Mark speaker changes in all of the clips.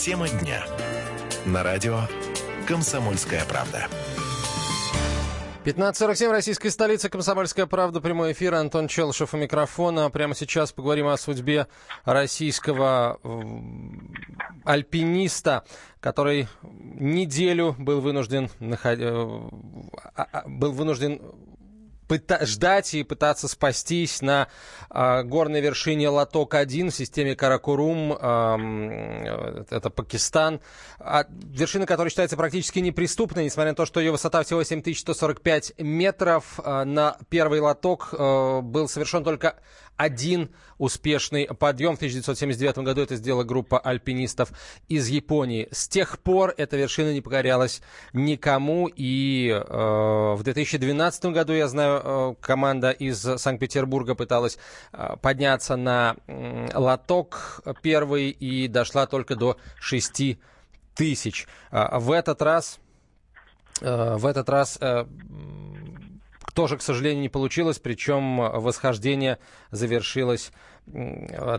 Speaker 1: Тема дня. На радио «Комсомольская правда».
Speaker 2: 15.47, российская столица, Комсомольская правда, прямой эфир, Антон Челшев у микрофона. Прямо сейчас поговорим о судьбе российского альпиниста, который неделю был вынужден, наход... Э, а, а, был вынужден пыта- ждать и пытаться спастись на э, горной вершине Латок-1 в системе Каракурум, э, это Пакистан, а, вершина которой считается практически неприступной, несмотря на то, что ее высота всего 7145 метров. Э, на первый лоток э, был совершен только один успешный подъем. В 1979 году это сделала группа альпинистов из Японии. С тех пор эта вершина не покорялась никому. И э, в 2012 году, я знаю, э, команда из Санкт-Петербурга пыталась э, подняться на э, лоток первый и дошла только до 6 тысяч. Э, в этот раз... Э, в этот раз э, тоже, к сожалению, не получилось, причем восхождение завершилось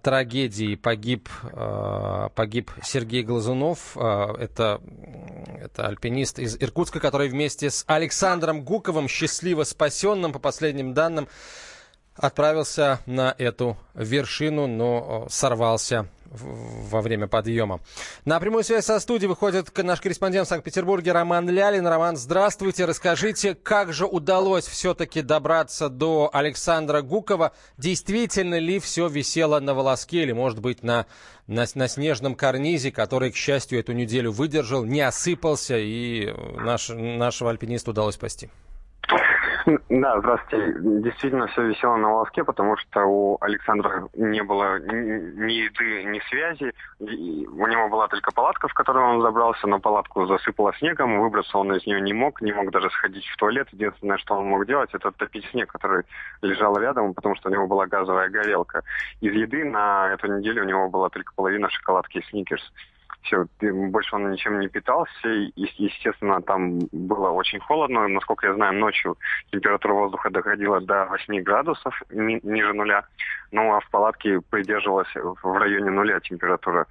Speaker 2: трагедией. Погиб, э, погиб Сергей Глазунов, э, это, это альпинист из Иркутска, который вместе с Александром Гуковым, счастливо спасенным, по последним данным, отправился на эту вершину, но э, сорвался во время подъема. На прямую связь со студией выходит наш корреспондент в Санкт-Петербурге Роман Лялин. Роман, здравствуйте. Расскажите, как же удалось все-таки добраться до Александра Гукова? Действительно ли все висело на волоске или, может быть, на, на, на снежном карнизе, который, к счастью, эту неделю выдержал, не осыпался, и наш, нашего альпиниста удалось спасти?
Speaker 3: Да, здравствуйте. Действительно, все висело на волоске, потому что у Александра не было ни еды, ни связи. У него была только палатка, в которую он забрался, но палатку засыпало снегом, выбраться он из нее не мог, не мог даже сходить в туалет. Единственное, что он мог делать, это топить снег, который лежал рядом, потому что у него была газовая горелка. Из еды на эту неделю у него была только половина шоколадки Сникерс все, больше он ничем не питался, и, естественно, там было очень холодно, насколько я знаю, ночью температура воздуха доходила до 8 градусов, ни, ниже нуля, ну а в палатке придерживалась в районе нуля температура.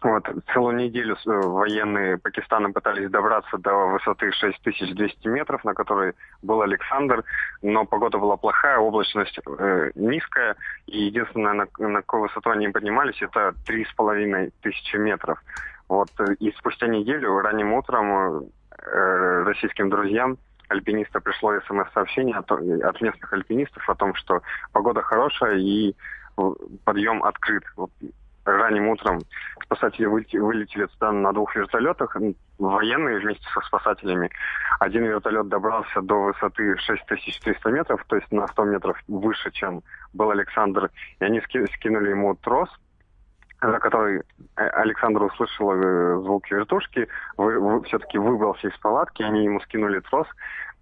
Speaker 3: Вот, целую неделю э, военные Пакистана пытались добраться до высоты 6200 метров, на которой был Александр, но погода была плохая, облачность э, низкая, и единственное, на, на какую высоту они поднимались, это 3500 метров. Вот, э, и спустя неделю, ранним утром, э, российским друзьям альпиниста пришло смс-сообщение от, от местных альпинистов о том, что погода хорошая и подъем открыт ранним утром спасатели вылетели туда на двух вертолетах, военные вместе со спасателями. Один вертолет добрался до высоты 6300 метров, то есть на 100 метров выше, чем был Александр. И они скинули ему трос, за который э, Александр услышал э, звук вертушки, вы, вы, все-таки выбрался из палатки, они ему скинули трос.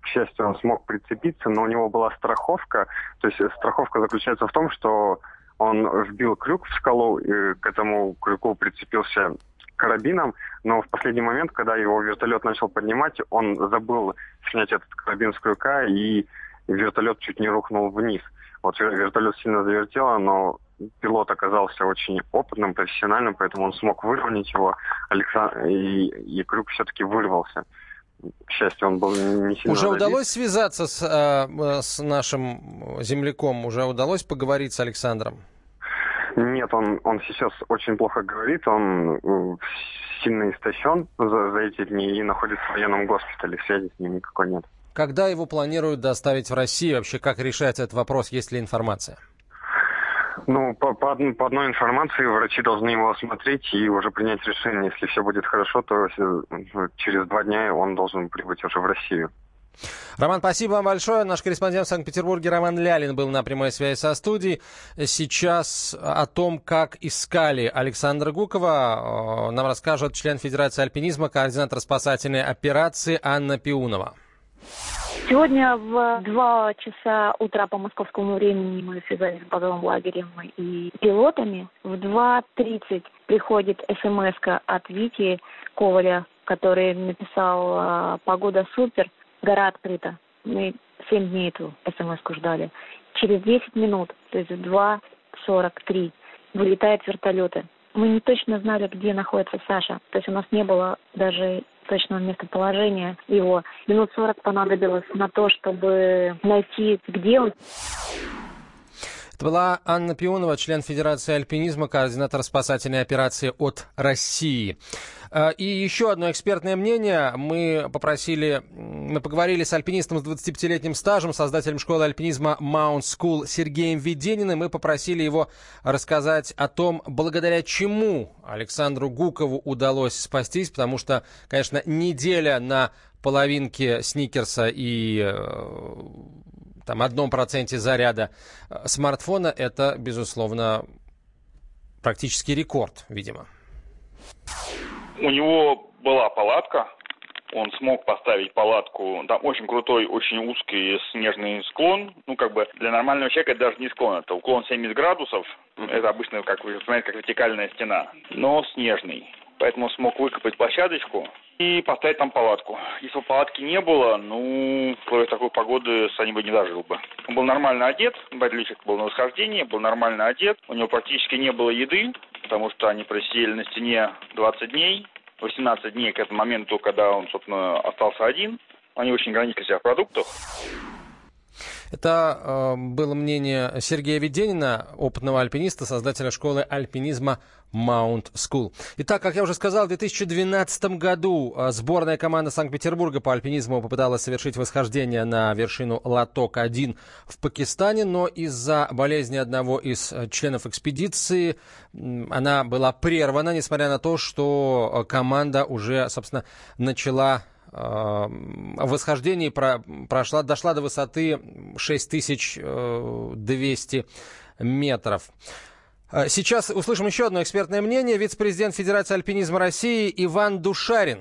Speaker 3: К счастью, он смог прицепиться, но у него была страховка. То есть страховка заключается в том, что он вбил крюк в скалу, и к этому крюку прицепился карабином, но в последний момент, когда его вертолет начал поднимать, он забыл снять этот карабин с крюка, и вертолет чуть не рухнул вниз. Вот вертолет сильно завертело, но пилот оказался очень опытным, профессиональным, поэтому он смог выровнять его, Александр, и, и крюк все-таки вырвался. К счастью, он был не сильно
Speaker 2: Уже удалось связаться с, э, с нашим земляком? Уже удалось поговорить с Александром?
Speaker 3: Нет, он, он сейчас очень плохо говорит, он э, сильно истощен за, за эти дни и находится в военном госпитале, связи с ним никакой нет.
Speaker 2: Когда его планируют доставить в Россию? Вообще, как решается этот вопрос, есть ли информация?
Speaker 3: Ну, по, по, по одной информации врачи должны его осмотреть и уже принять решение. Если все будет хорошо, то э, через два дня он должен прибыть уже в Россию.
Speaker 2: Роман, спасибо вам большое. Наш корреспондент в Санкт-Петербурге Роман Лялин был на прямой связи со студией. Сейчас о том, как искали Александра Гукова, э, нам расскажет член Федерации альпинизма, координатор спасательной операции Анна Пиунова.
Speaker 4: Сегодня в 2 часа утра по московскому времени мы связались с базовым лагерем и пилотами. В 2.30 приходит смс от Вити Коваля, который написал а, «Погода супер, гора открыта». Мы 7 дней эту смс ждали. Через 10 минут, то есть в 2.43, вылетают вертолеты. мы не точно знали, где находится Саша. То есть у нас не было даже точного местоположения его. Минут сорок понадобилось на то, чтобы найти, где он.
Speaker 2: Это была Анна Пионова, член Федерации альпинизма, координатор спасательной операции от России. Э, и еще одно экспертное мнение. Мы попросили, мы поговорили с альпинистом с 25-летним стажем, создателем школы альпинизма Mount School Сергеем Ведениным. Мы попросили его рассказать о том, благодаря чему Александру Гукову удалось спастись, потому что, конечно, неделя на половинке сникерса и э, там одном проценте заряда э, смартфона, это, безусловно, практически рекорд, видимо.
Speaker 5: У него была палатка, он смог поставить палатку. Там очень крутой, очень узкий снежный склон. Ну, как бы для нормального человека это даже не склон, это уклон 70 градусов. Это обычно, как вы знаете, как вертикальная стена, но снежный. Поэтому смог выкопать площадочку, и поставить там палатку. Если бы палатки не было, ну, в условиях такой погоды Саня бы не дожил бы. Он был нормально одет, бодличек был на восхождении, был нормально одет, у него практически не было еды, потому что они просидели на стене 20 дней, 18 дней к этому моменту, когда он, собственно, остался один. Они очень ограничили себя в продуктах.
Speaker 2: Это э, было мнение Сергея Веденина, опытного альпиниста, создателя школы альпинизма Mount School. Итак, как я уже сказал, в 2012 году э, сборная команда Санкт-Петербурга по альпинизму попыталась совершить восхождение на вершину Латок-1 в Пакистане, но из-за болезни одного из э, членов экспедиции она была прервана, несмотря на то, что э, команда уже, собственно, начала в восхождении про, прошла, дошла до высоты 6200 метров. А, сейчас услышим еще одно экспертное мнение. Вице-президент Федерации альпинизма России Иван Душарин.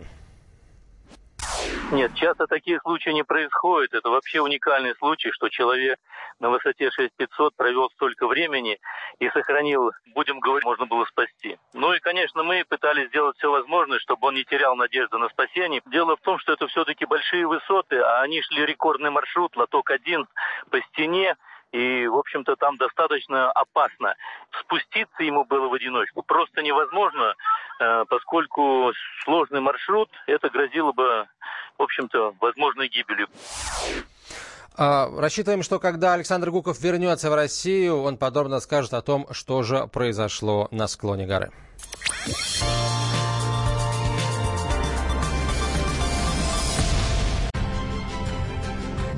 Speaker 6: Нет, часто такие случаи не происходят. Это вообще уникальный случай, что человек на высоте 6500 провел столько времени и сохранил, будем говорить, можно было спасти. Ну и, конечно, мы пытались сделать все возможное, чтобы он не терял надежды на спасение. Дело в том, что это все-таки большие высоты, а они шли рекордный маршрут, лоток-1 по стене, и, в общем-то, там достаточно опасно. Спуститься ему было в одиночку просто невозможно, э, поскольку сложный маршрут, это грозило бы, в общем-то, возможной гибелью.
Speaker 2: А, рассчитываем, что когда Александр Гуков вернется в Россию, он подробно скажет о том, что же произошло на склоне горы.